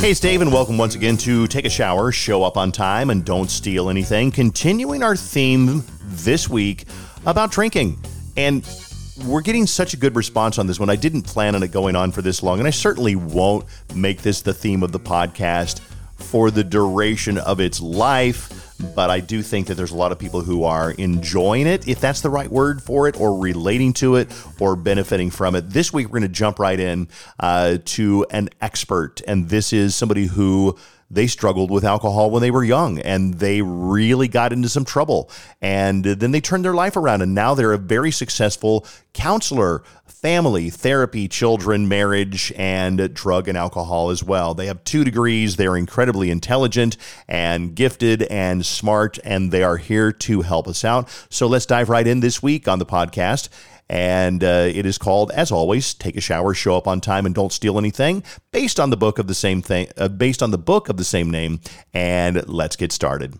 Hey, it's Dave, and welcome once again to Take a Shower, Show Up on Time, and Don't Steal Anything. Continuing our theme this week about drinking. And we're getting such a good response on this one. I didn't plan on it going on for this long, and I certainly won't make this the theme of the podcast for the duration of its life. But I do think that there's a lot of people who are enjoying it, if that's the right word for it, or relating to it, or benefiting from it. This week, we're going to jump right in uh, to an expert, and this is somebody who they struggled with alcohol when they were young and they really got into some trouble. And then they turned their life around and now they're a very successful counselor, family, therapy, children, marriage, and drug and alcohol as well. They have two degrees. They're incredibly intelligent and gifted and smart, and they are here to help us out. So let's dive right in this week on the podcast and uh, it is called, as always, "Take a Shower, Show Up on Time, and Don't Steal Anything," based on the book of the same thing, uh, based on the book of the same name. And let's get started.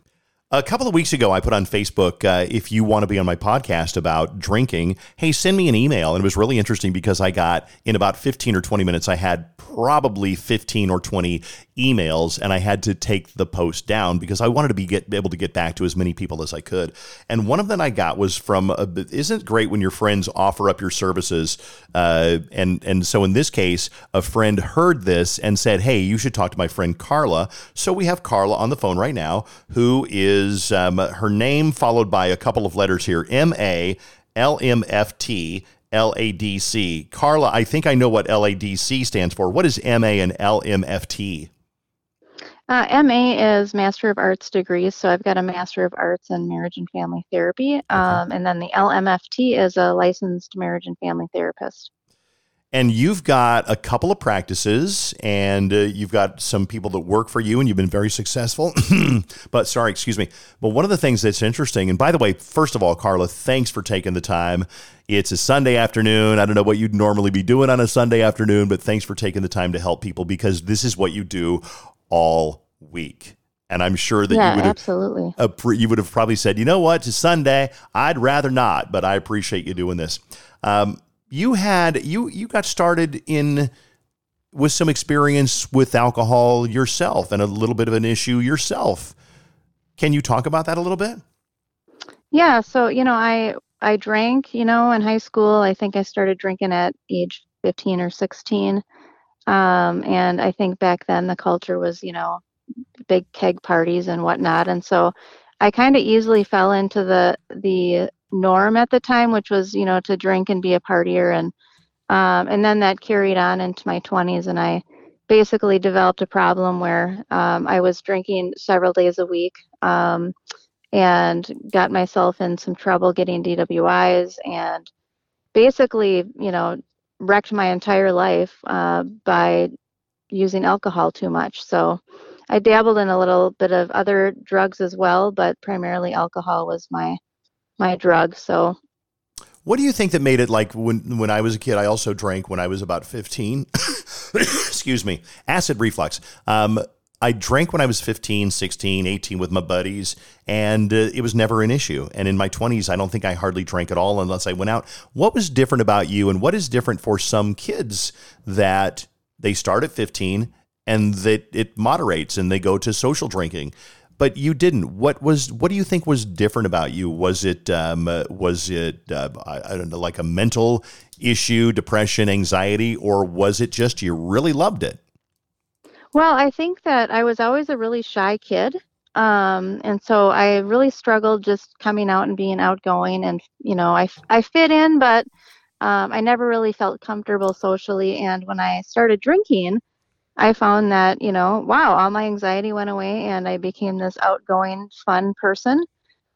A couple of weeks ago, I put on Facebook, uh, if you want to be on my podcast about drinking, hey, send me an email. And it was really interesting because I got, in about 15 or 20 minutes, I had probably 15 or 20 emails and I had to take the post down because I wanted to be, get, able to get back to as many people as I could. And one of them I got was from, a, isn't it great when your friends offer up your services? Uh, and, and so in this case, a friend heard this and said, hey, you should talk to my friend Carla. So we have Carla on the phone right now, who is um, her name followed by a couple of letters here M A L M F T LADC. Carla, I think I know what LADC stands for. What is MA and LMFT? Uh, MA is Master of Arts degrees, so I've got a Master of Arts in Marriage and Family Therapy. Okay. Um, and then the LMFT is a licensed marriage and family therapist and you've got a couple of practices and uh, you've got some people that work for you and you've been very successful. But sorry excuse me. But one of the things that's interesting and by the way first of all carla thanks for taking the time. It's a sunday afternoon. I don't know what you'd normally be doing on a sunday afternoon but thanks for taking the time to help people because this is what you do all week. And I'm sure that yeah, you would have absolutely. you would have probably said, you know what, it's Sunday. I'd rather not, but I appreciate you doing this. Um, you had you you got started in with some experience with alcohol yourself and a little bit of an issue yourself. Can you talk about that a little bit? Yeah, so you know, I I drank, you know, in high school. I think I started drinking at age 15 or 16. Um, and I think back then the culture was, you know, big keg parties and whatnot. And so I kind of easily fell into the the norm at the time, which was you know to drink and be a partier, and um, and then that carried on into my 20s, and I basically developed a problem where um, I was drinking several days a week, um, and got myself in some trouble getting DWIs, and basically you know wrecked my entire life uh, by using alcohol too much. So. I dabbled in a little bit of other drugs as well, but primarily alcohol was my my drug. So what do you think that made it like when when I was a kid? I also drank when I was about fifteen. Excuse me, acid reflux. Um, I drank when I was 15, 16, 18 with my buddies, and uh, it was never an issue. And in my 20s, I don't think I hardly drank at all unless I went out. What was different about you, and what is different for some kids that they start at 15 and that it moderates and they go to social drinking? But you didn't. What was what do you think was different about you? Was it um, uh, was it uh, I, I don't know like a mental issue, depression, anxiety, or was it just you really loved it? Well, I think that I was always a really shy kid. Um, and so I really struggled just coming out and being outgoing. And, you know, I, I fit in, but um, I never really felt comfortable socially. And when I started drinking, I found that, you know, wow, all my anxiety went away and I became this outgoing, fun person.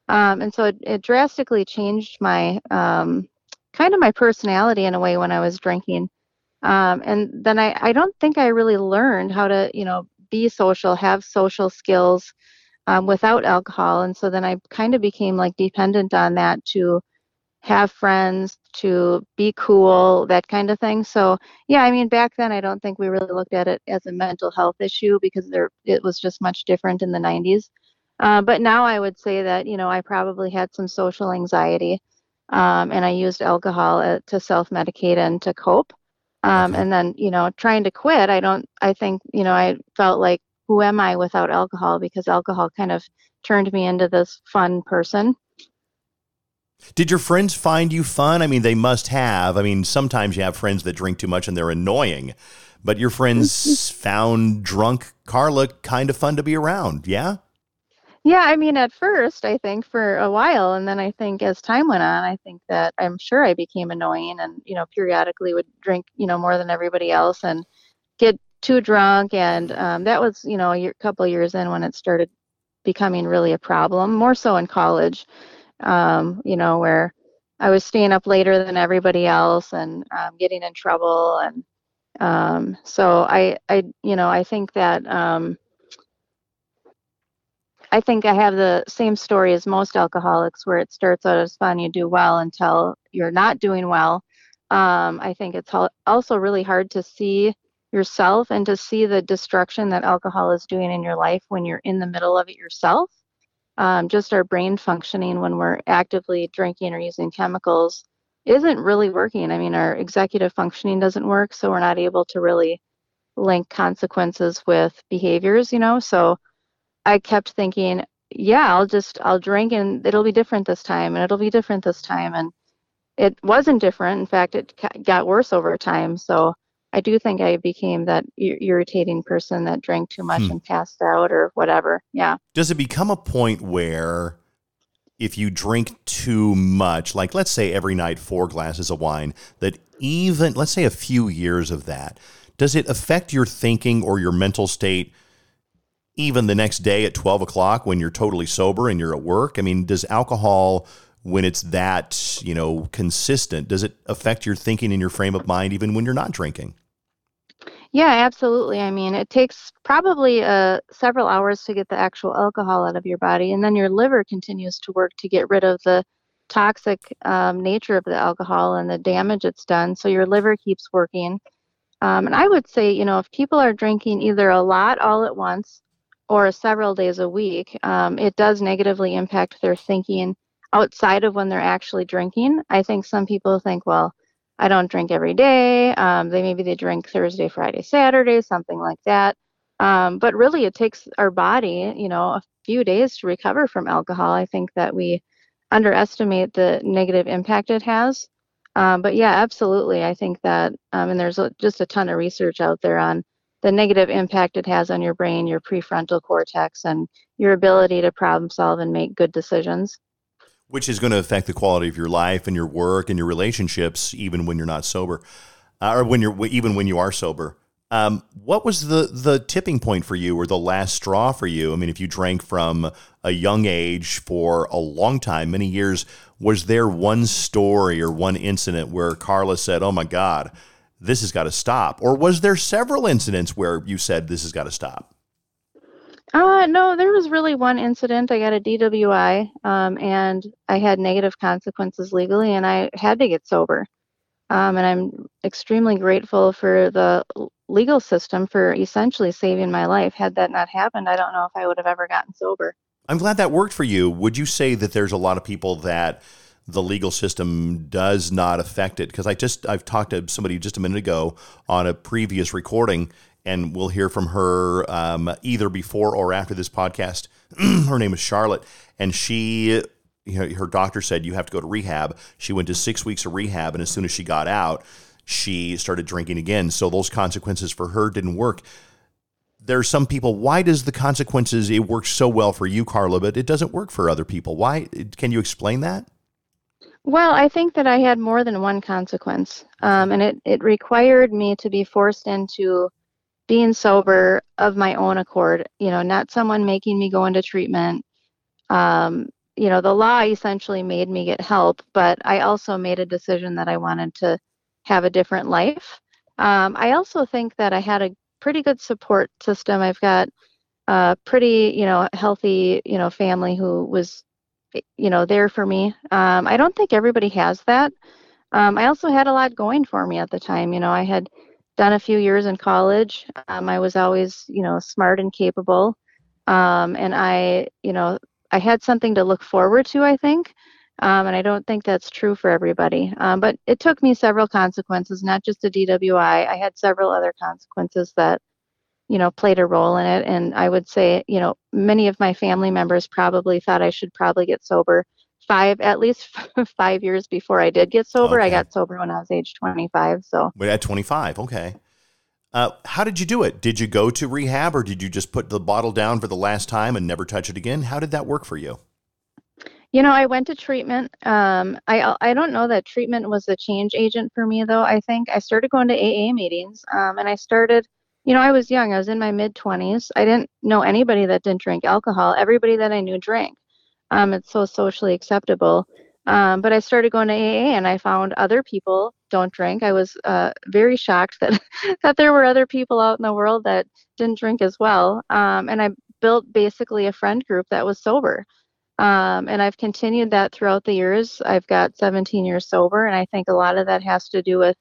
Um, and so it, it, drastically changed my um, kind of my personality in a way when I was drinking. Um, and then I, I don't think I really learned how to, you know, be social, have social skills um, without alcohol. And so then I kind of became like dependent on that to have friends, to be cool, that kind of thing. So, yeah, I mean, back then I don't think we really looked at it as a mental health issue because there it was just much different in the 90s. Uh, but now I would say that you know I probably had some social anxiety, um, and I used alcohol uh, to self-medicate and to cope. Um. And then, you know, trying to quit, I don't, I think, you know, I felt like, who am I without alcohol? Because alcohol kind of turned me into this fun person. Did your friends find you fun? I mean, they must have. I mean, sometimes you have friends that drink too much and they're annoying, but your friends found drunk Carla kind of fun to be around. Yeah? Yeah, I mean, at first, I think for a while, and then I think as time went on, I think that I'm sure I became annoying and, you know, periodically would drink, you know, more than everybody else and get too drunk. And um, that was, you know, a year, couple years in when it started becoming really a problem, more so in college, um, you know, where I was staying up later than everybody else and um, getting in trouble. And um, so I, I, you know, I think that, um, I think I have the same story as most alcoholics, where it starts out as fun, you do well until you're not doing well. Um, I think it's also really hard to see yourself and to see the destruction that alcohol is doing in your life when you're in the middle of it yourself. Um, just our brain functioning when we're actively drinking or using chemicals isn't really working. I mean, our executive functioning doesn't work, so we're not able to really link consequences with behaviors, you know. So I kept thinking, yeah, I'll just I'll drink and it'll be different this time and it'll be different this time and it wasn't different. In fact, it got worse over time. So I do think I became that irritating person that drank too much hmm. and passed out or whatever. Yeah. Does it become a point where if you drink too much, like let's say every night four glasses of wine, that even let's say a few years of that, does it affect your thinking or your mental state even the next day at 12 o'clock when you're totally sober and you're at work? I mean, does alcohol, when it's that, you know, consistent, does it affect your thinking and your frame of mind even when you're not drinking? Yeah, absolutely. I mean, it takes probably uh, several hours to get the actual alcohol out of your body, and then your liver continues to work to get rid of the toxic um, nature of the alcohol and the damage it's done. So your liver keeps working. Um, and I would say, you know, if people are drinking either a lot all at once or several days a week, um, it does negatively impact their thinking outside of when they're actually drinking. I think some people think, well, I don't drink every day. Um, they maybe they drink Thursday, Friday, Saturday, something like that. Um, but really, it takes our body, you know, a few days to recover from alcohol. I think that we underestimate the negative impact it has. Um, but yeah, absolutely. I think that, um, and there's a, just a ton of research out there on the negative impact it has on your brain, your prefrontal cortex, and your ability to problem solve and make good decisions. Which is going to affect the quality of your life and your work and your relationships, even when you're not sober, uh, or when you're even when you are sober. Um, what was the the tipping point for you, or the last straw for you? I mean, if you drank from a young age for a long time, many years, was there one story or one incident where Carla said, "Oh my God"? this has got to stop? Or was there several incidents where you said this has got to stop? Uh, no, there was really one incident. I got a DWI, um, and I had negative consequences legally, and I had to get sober. Um, and I'm extremely grateful for the legal system for essentially saving my life. Had that not happened, I don't know if I would have ever gotten sober. I'm glad that worked for you. Would you say that there's a lot of people that the legal system does not affect it. Because I just I've talked to somebody just a minute ago on a previous recording, and we'll hear from her um, either before or after this podcast. her name is Charlotte, and she. You know, her doctor said you have to go to rehab. She went to six weeks of rehab, and as soon as she got out, she started drinking again. So those consequences for her didn't work there are some people why does the consequences it works so well for you carla but it doesn't work for other people why can you explain that well, I think that I had more than one consequence, um, and it, it required me to be forced into being sober of my own accord. You know, not someone making me go into treatment. Um, you know, the law essentially made me get help, but I also made a decision that I wanted to have a different life. Um, I also think that I had a pretty good support system. I've got a pretty, you know, healthy, you know, family who was you know, there for me. Um, I don't think everybody has that. Um, I also had a lot going for me at the time. You know, I had done a few years in college. Um, I was always, you know, smart and capable. Um, and I, you know, I had something to look forward to, I think. Um, and I don't think that's true for everybody. Um, but it took me several consequences, not just a DWI. I had several other consequences that, you know, played a role in it. And I would say, you know, many of my family members probably thought I should probably get sober five, at least five years before I did get sober. Okay. I got sober when I was age 25. So, but at 25, okay. Uh, how did you do it? Did you go to rehab or did you just put the bottle down for the last time and never touch it again? How did that work for you? You know, I went to treatment. Um, I I don't know that treatment was the change agent for me though. I think I started going to AA meetings, um, and I started. You know, I was young. I was in my mid twenties. I didn't know anybody that didn't drink alcohol. Everybody that I knew drank. Um, it's so socially acceptable. Um, but I started going to AA, and I found other people don't drink. I was uh, very shocked that that there were other people out in the world that didn't drink as well. Um, and I built basically a friend group that was sober. Um, and I've continued that throughout the years. I've got 17 years sober, and I think a lot of that has to do with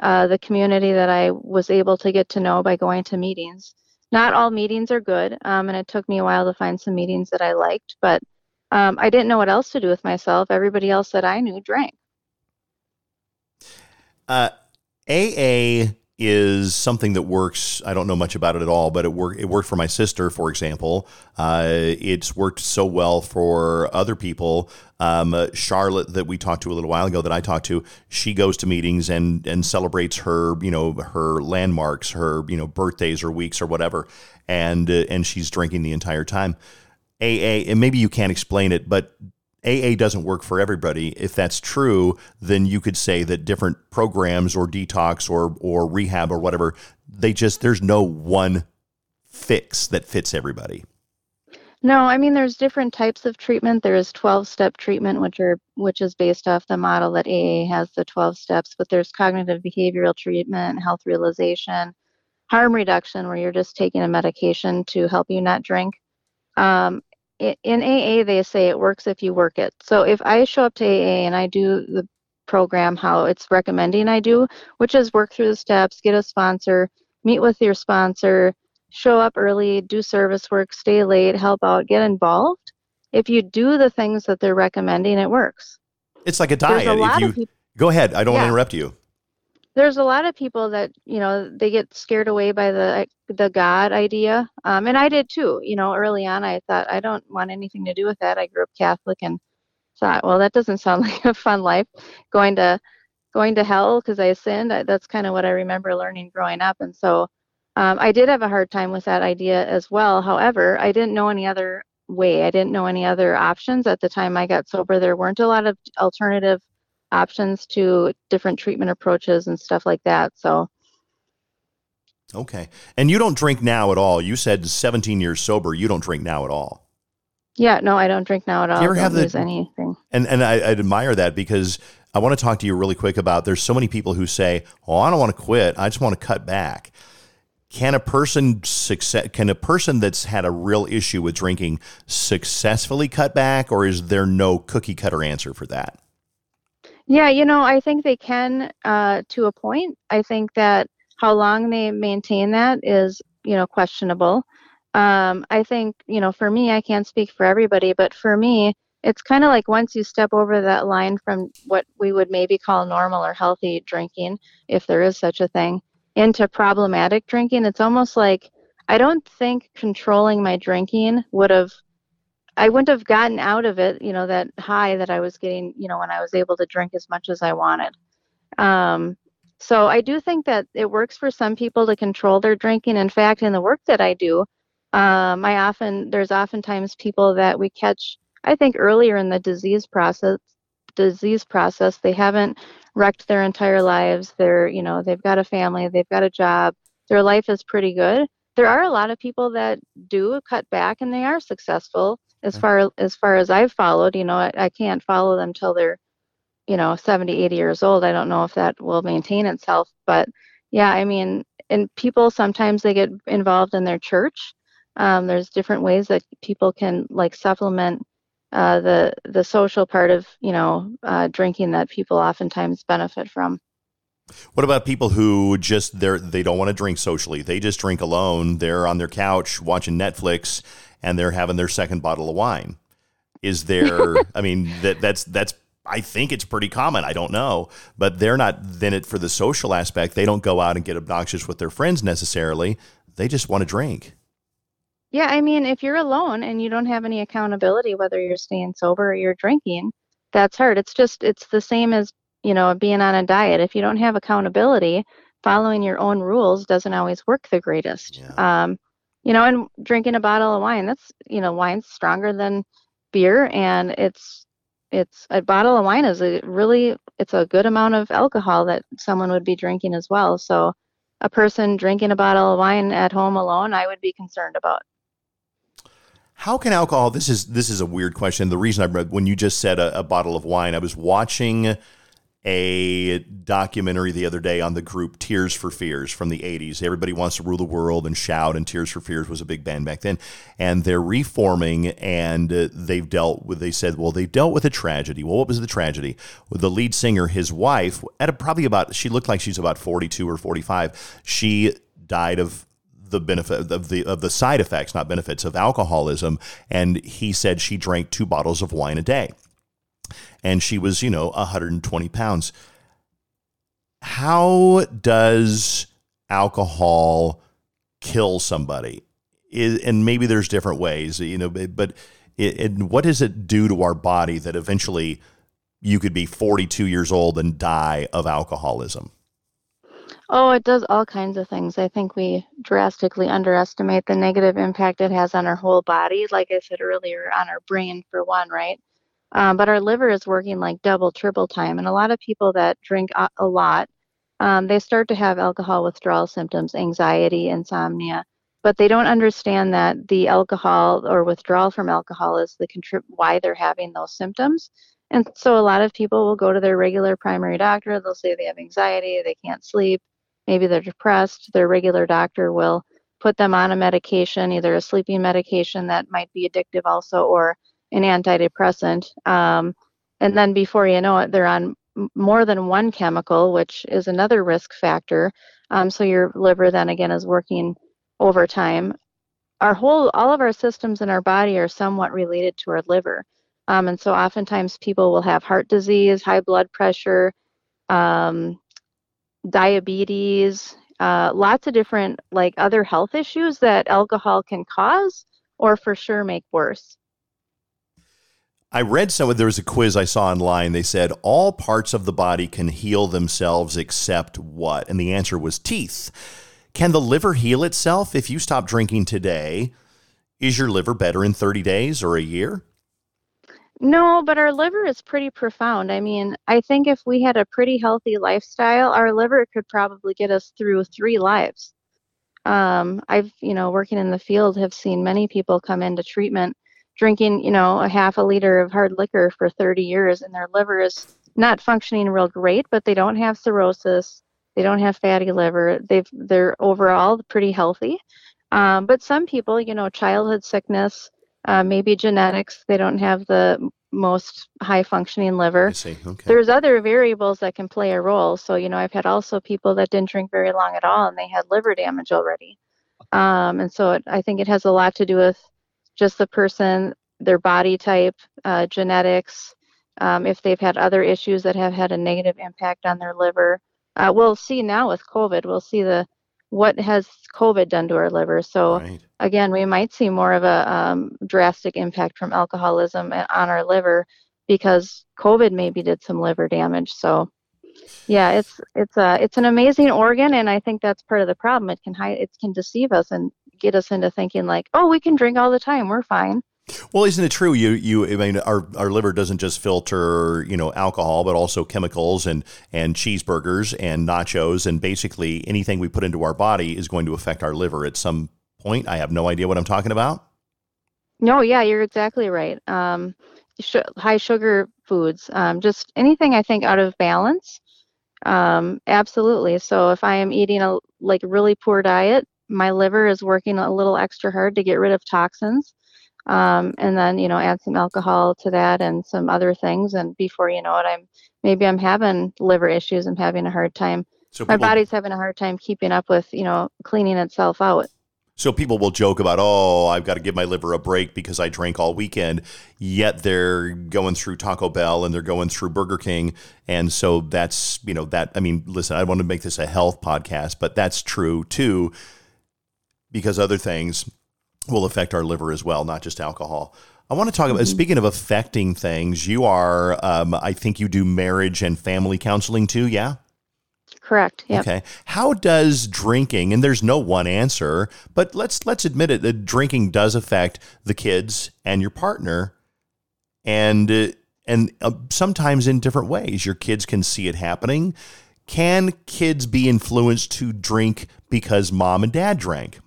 uh, the community that I was able to get to know by going to meetings. Not all meetings are good, um, and it took me a while to find some meetings that I liked, but um, I didn't know what else to do with myself. Everybody else that I knew drank. Uh, AA is something that works. I don't know much about it at all, but it worked. It worked for my sister, for example. Uh, it's worked so well for other people. Um, uh, Charlotte, that we talked to a little while ago, that I talked to, she goes to meetings and and celebrates her, you know, her landmarks, her you know birthdays or weeks or whatever, and uh, and she's drinking the entire time. AA, and maybe you can't explain it, but AA doesn't work for everybody. If that's true, then you could say that different programs or detox or or rehab or whatever, they just there's no one fix that fits everybody. No, I mean there's different types of treatment. There's 12-step treatment which are which is based off the model that AA has the 12 steps, but there's cognitive behavioral treatment, health realization, harm reduction where you're just taking a medication to help you not drink. Um, in AA, they say it works if you work it. So if I show up to AA and I do the program how it's recommending I do, which is work through the steps, get a sponsor, meet with your sponsor, show up early, do service work, stay late, help out, get involved. If you do the things that they're recommending, it works. It's like a diet. A if you people, go ahead, I don't yeah. want to interrupt you there's a lot of people that you know they get scared away by the the god idea um, and i did too you know early on i thought i don't want anything to do with that. I grew up catholic and thought well that doesn't sound like a fun life going to going to hell because i sinned. I, that's kind of what i remember learning growing up and so um, i did have a hard time with that idea as well. However i didn't know any other way. I didn't know any other options at the time i got sober. There weren't a lot of alternative options to different treatment approaches and stuff like that. So, okay. And you don't drink now at all. You said 17 years sober. You don't drink now at all. Yeah, no, I don't drink now at all. Do you ever have the, anything? And and I, I admire that because I want to talk to you really quick about. There's so many people who say, "Oh, I don't want to quit. I just want to cut back." Can a person success? Can a person that's had a real issue with drinking successfully cut back, or is there no cookie cutter answer for that? Yeah, you know, I think they can uh, to a point. I think that how long they maintain that is, you know, questionable. Um, I think, you know, for me, I can't speak for everybody, but for me, it's kind of like once you step over that line from what we would maybe call normal or healthy drinking, if there is such a thing, into problematic drinking, it's almost like I don't think controlling my drinking would have I wouldn't have gotten out of it, you know, that high that I was getting, you know, when I was able to drink as much as I wanted. Um, so I do think that it works for some people to control their drinking. In fact, in the work that I do, um, I often there's oftentimes people that we catch. I think earlier in the disease process, disease process, they haven't wrecked their entire lives. They're, you know, they've got a family, they've got a job, their life is pretty good. There are a lot of people that do cut back and they are successful as far as far as I've followed, you know, I, I can't follow them till they're, you know, 70, 80 years old. I don't know if that will maintain itself, but yeah, I mean, and people sometimes they get involved in their church. Um, there's different ways that people can like supplement uh, the the social part of you know uh, drinking that people oftentimes benefit from. What about people who just they're they don't want to drink socially? They just drink alone. They're on their couch watching Netflix and they're having their second bottle of wine. Is there? I mean, that that's that's. I think it's pretty common. I don't know, but they're not then it for the social aspect. They don't go out and get obnoxious with their friends necessarily. They just want to drink. Yeah, I mean, if you're alone and you don't have any accountability, whether you're staying sober or you're drinking, that's hard. It's just, it's the same as, you know, being on a diet. If you don't have accountability, following your own rules doesn't always work the greatest. Yeah. Um, you know, and drinking a bottle of wine, that's, you know, wine's stronger than beer and it's, it's a bottle of wine is a really, it's a good amount of alcohol that someone would be drinking as well. So a person drinking a bottle of wine at home alone, I would be concerned about. How can alcohol? This is this is a weird question. The reason I read when you just said a, a bottle of wine, I was watching a documentary the other day on the group Tears for Fears from the 80s. Everybody wants to rule the world and shout, and Tears for Fears was a big band back then. And they're reforming, and uh, they've dealt with, they said, well, they dealt with a tragedy. Well, what was the tragedy? The lead singer, his wife, at a, probably about, she looked like she's about 42 or 45. She died of the benefit of the of the side effects, not benefits of alcoholism. And he said she drank two bottles of wine a day, and she was you know 120 pounds. How does alcohol kill somebody? and maybe there's different ways, you know, but it, and what does it do to our body that eventually you could be 42 years old and die of alcoholism? Oh, it does all kinds of things. I think we drastically underestimate the negative impact it has on our whole body. Like I said earlier, on our brain, for one, right? Um, but our liver is working like double, triple time. And a lot of people that drink a, a lot, um, they start to have alcohol withdrawal symptoms, anxiety, insomnia. But they don't understand that the alcohol or withdrawal from alcohol is the contrib- why they're having those symptoms. And so a lot of people will go to their regular primary doctor. They'll say they have anxiety, they can't sleep, maybe they're depressed, their regular doctor will put them on a medication, either a sleeping medication that might be addictive also, or an antidepressant. Um, and then before you know it, they're on more than one chemical, which is another risk factor. Um, so your liver then again is working overtime. Our whole, all of our systems in our body are somewhat related to our liver. Um, and so oftentimes people will have heart disease, high blood pressure, um, diabetes, uh, lots of different like other health issues that alcohol can cause or for sure make worse. I read some there was a quiz I saw online. They said all parts of the body can heal themselves except what? And the answer was teeth. Can the liver heal itself if you stop drinking today? Is your liver better in 30 days or a year? No, but our liver is pretty profound. I mean, I think if we had a pretty healthy lifestyle, our liver could probably get us through three lives. Um, I've, you know, working in the field, have seen many people come into treatment drinking, you know, a half a liter of hard liquor for 30 years, and their liver is not functioning real great, but they don't have cirrhosis, they don't have fatty liver, they've they're overall pretty healthy. Um, but some people, you know, childhood sickness, uh, maybe genetics. They don't have the most high functioning liver. I see. Okay. There's other variables that can play a role. So, you know, I've had also people that didn't drink very long at all and they had liver damage already. Um, and so it, I think it has a lot to do with just the person, their body type, uh, genetics, um, if they've had other issues that have had a negative impact on their liver. Uh, we'll see now with COVID, we'll see the what has COVID done to our liver. So right. again, we might see more of a um, drastic impact from alcoholism on our liver because COVID maybe did some liver damage. So yeah, it's it's a it's an amazing organ, and I think that's part of the problem. It can hide, it can deceive us and get us into thinking like, oh, we can drink all the time, we're fine. Well, isn't it true? You, you, I mean, our, our liver doesn't just filter, you know, alcohol, but also chemicals and, and cheeseburgers and nachos. And basically anything we put into our body is going to affect our liver at some point. I have no idea what I'm talking about. No, yeah, you're exactly right. Um, sh- high sugar foods, um, just anything I think out of balance. Um, absolutely. So if I am eating a like really poor diet, my liver is working a little extra hard to get rid of toxins um, and then you know add some alcohol to that and some other things. And before you know it i'm maybe i'm having liver issues. I'm having a hard time. So my body's having a hard time keeping up with you know cleaning itself out. So people will joke about, oh, I've got to give my liver a break because I drank all weekend. Yet they're going through Taco Bell and they're going through Burger King, and so that's you know that. I mean, listen, I want to make this a health podcast, but that's true too, because other things will affect our liver as well, not just alcohol. I want to talk about, mm-hmm. speaking of affecting things, you are, um, I think you do marriage and family counseling too, yeah? Correct. Yep. Okay. How does drinking, and there's no one answer, but let's let's admit it that drinking does affect the kids and your partner, and uh, and uh, sometimes in different ways. Your kids can see it happening. Can kids be influenced to drink because mom and dad drank?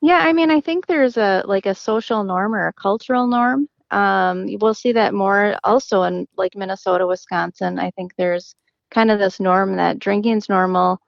Yeah, I mean, I think there's a like a social norm or a cultural norm. Um, we'll see that more also in like Minnesota, Wisconsin. I think there's kind of this norm that drinking's normal,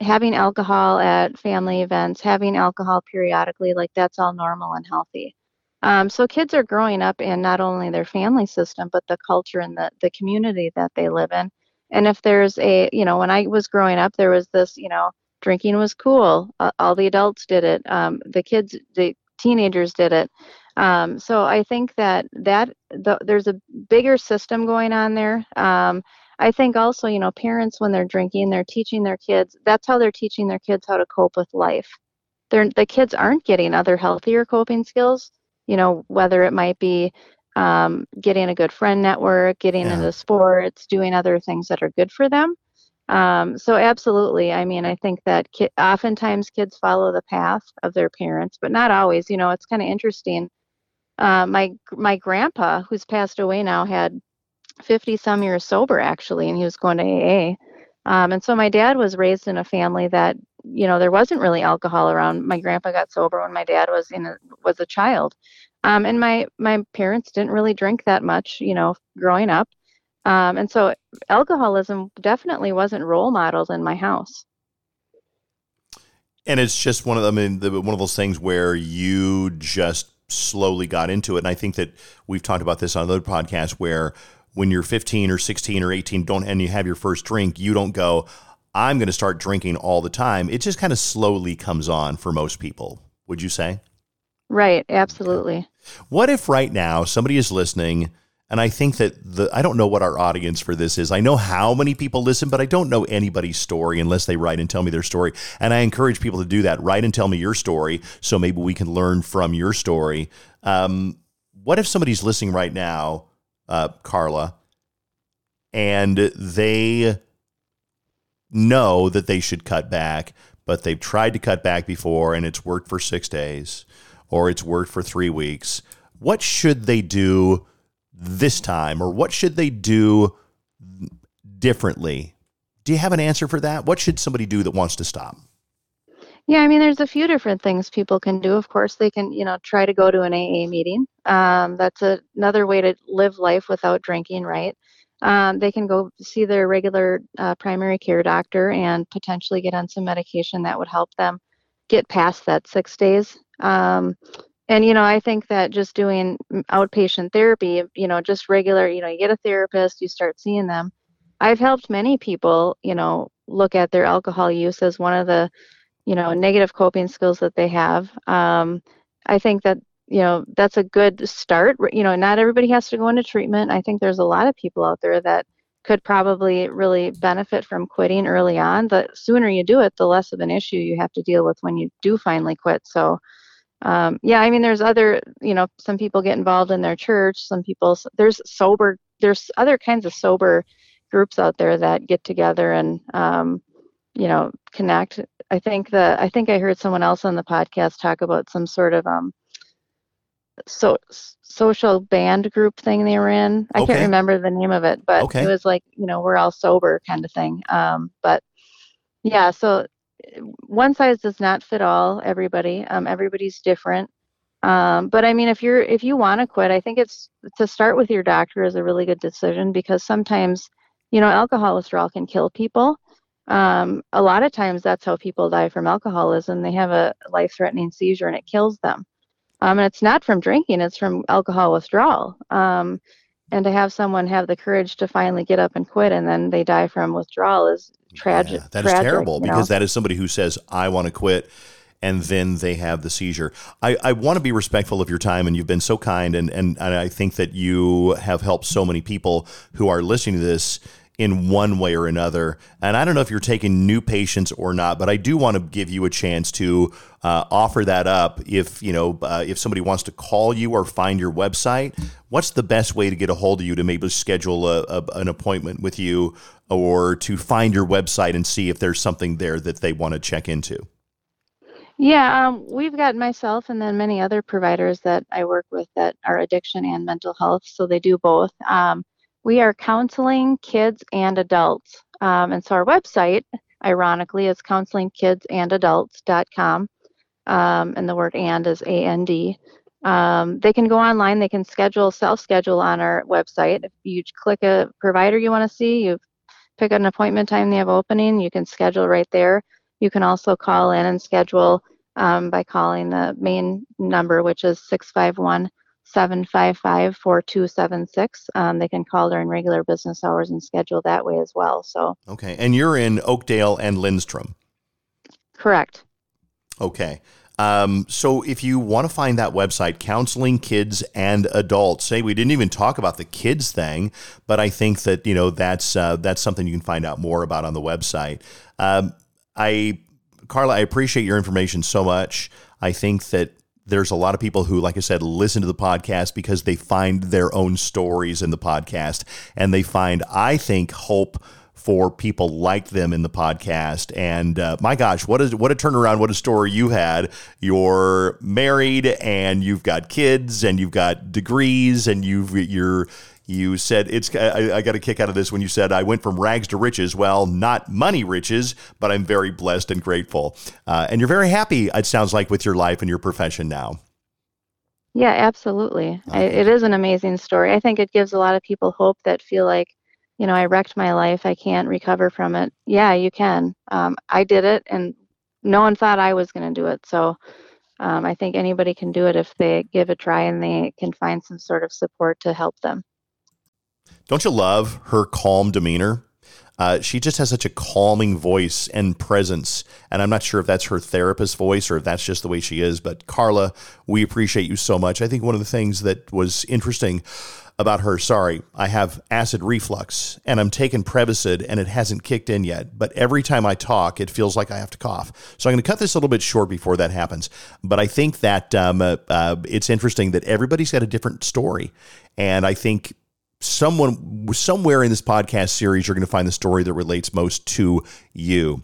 having alcohol at family events, having alcohol periodically, like that's all normal and healthy. Um, so kids are growing up in not only their family system, but the culture and the, the community that they live in. And if there's a, you know, when I was growing up, there was this, you know, drinking was cool. Uh, all the adults did it. Um, the kids, the teenagers did it. Um, so I think that that the, there's a bigger system going on there. Um, I think also, you know, parents when they're drinking, they're teaching their kids. That's how they're teaching their kids how to cope with life. They're, the kids aren't getting other healthier coping skills. You know, whether it might be um, getting a good friend network, getting yeah. into sports, doing other things that are good for them. Um, so absolutely, I mean, I think that ki- oftentimes kids follow the path of their parents, but not always. You know, it's kind of interesting. Uh, my my grandpa, who's passed away now, had 50 some years sober actually, and he was going to AA. Um, and so my dad was raised in a family that you know there wasn't really alcohol around. My grandpa got sober when my dad was in a, was a child, um, and my my parents didn't really drink that much, you know, growing up. Um, and so alcoholism definitely wasn't role modeled in my house. And it's just one of I mean, the, one of those things where you just slowly got into it. And I think that we've talked about this on other podcasts where when you're 15 or 16 or 18 don't and you have your first drink you don't go i'm going to start drinking all the time. It just kind of slowly comes on for most people. Would you say? Right. Absolutely. What if right now somebody is listening and i think that the i don't know what our audience for this is. I know how many people listen but i don't know anybody's story unless they write and tell me their story. And i encourage people to do that. Write and tell me your story so maybe we can learn from your story. Um, what if somebody's listening right now uh, Carla, and they know that they should cut back, but they've tried to cut back before and it's worked for six days or it's worked for three weeks. What should they do this time or what should they do differently? Do you have an answer for that? What should somebody do that wants to stop? Yeah, I mean, there's a few different things people can do. Of course, they can, you know, try to go to an AA meeting. Um, that's a, another way to live life without drinking, right? Um, they can go see their regular uh, primary care doctor and potentially get on some medication that would help them get past that six days. Um, and you know, I think that just doing outpatient therapy, you know, just regular, you know, you get a therapist, you start seeing them. I've helped many people, you know, look at their alcohol use as one of the you know negative coping skills that they have. Um, i think that you know that's a good start you know not everybody has to go into treatment. I think there's a lot of people out there that could probably really benefit from quitting early on the sooner you do it the less of an issue you have to deal with when you do finally quit. So um, yeah i mean there's other you know some people get involved in their church some people there's sober there's other kinds of sober groups out there that get together and um, you know connect i think that i think i heard someone else on the podcast talk about some sort of um so social band group thing they were in i okay. can't remember the name of it but okay. it was like you know we're all sober kind of thing um but yeah so one size does not fit all everybody um everybody's different um, but I mean, if you're if you want to quit, I think it's to start with your doctor is a really good decision because sometimes, you know, alcohol withdrawal can kill people um, a lot of times that's how people die from alcoholism. They have a life threatening seizure and it kills them. Um, and it's not from drinking, it's from alcohol withdrawal. And to have someone have the courage to finally get up and quit and then they die from withdrawal is tragic. Yeah, that tragic, terrible because know? that is somebody who says, I want to quit. and then they have the seizure. I, I want to be respectful of your time, and you've been so kind, and, and, and I think that you have helped so many people who are listening to this in one way or another. And I don't know if you're taking new patients or not, but I do want to give you a chance to uh, offer that up. If you know, uh, if somebody wants to call you or find your website, what's the best way to get a hold of you to maybe schedule a, a, an appointment with you or to find your website and see if there's something there that they want to check into? Yeah, um, we've got myself and then many other providers that I work with that are addiction and mental health, so they do both. Um, we are counseling kids and adults. Um, and so our website, ironically, is counselingkidsandadults.com. Um, and the word and is A N D. Um, they can go online, they can schedule, self schedule on our website. If you click a provider you want to see, you pick an appointment time they have opening, you can schedule right there. You can also call in and schedule um, by calling the main number, which is 651 755 4276. Um, they can call during regular business hours and schedule that way as well. So, okay. And you're in Oakdale and Lindstrom. Correct. Okay. Um, so if you want to find that website, counseling kids and adults, say we didn't even talk about the kids thing, but I think that you know that's uh, that's something you can find out more about on the website. Um, I, Carla, I appreciate your information so much. I think that there's a lot of people who, like I said, listen to the podcast because they find their own stories in the podcast and they find, I think, hope for people like them in the podcast. And uh, my gosh, what is what a turnaround! What a story you had. You're married and you've got kids and you've got degrees and you've you're you said it's. I, I, got a kick out of this when you said I went from rags to riches. Well, not money riches, but I'm very blessed and grateful. Uh, and you're very happy. It sounds like with your life and your profession now. Yeah, absolutely. Okay. I, it is an amazing story. I think it gives a lot of people hope that feel like, you know, I wrecked my life. I can't recover from it. Yeah, you can. Um, I did it, and no one thought I was going to do it. So. Um, I think anybody can do it if they give a try and they can find some sort of support to help them. Don't you love her calm demeanor? Uh, she just has such a calming voice and presence. And I'm not sure if that's her therapist voice or if that's just the way she is. But Carla, we appreciate you so much. I think one of the things that was interesting about her, sorry, I have acid reflux and I'm taking Prevacid and it hasn't kicked in yet. But every time I talk, it feels like I have to cough. So I'm going to cut this a little bit short before that happens. But I think that um, uh, uh, it's interesting that everybody's got a different story. And I think someone somewhere in this podcast series you're going to find the story that relates most to you.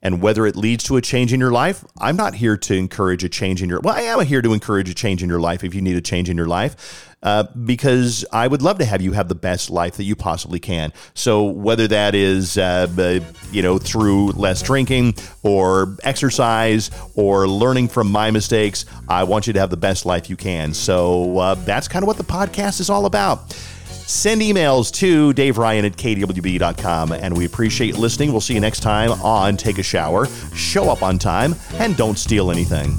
And whether it leads to a change in your life i'm not here to encourage a change in your well i am here to encourage a change in your life if you need a change in your life uh, because i would love to have you have the best life that you possibly can. So whether that is uh, you know through less drinking or exercise or learning from my mistakes i want you to have the best life you can. So uh, that's kind of what the podcast is all about Send emails to Dave Ryan at kdwb.com, and we appreciate listening. We'll see you next time on Take a Shower. Show up on time and don't steal anything.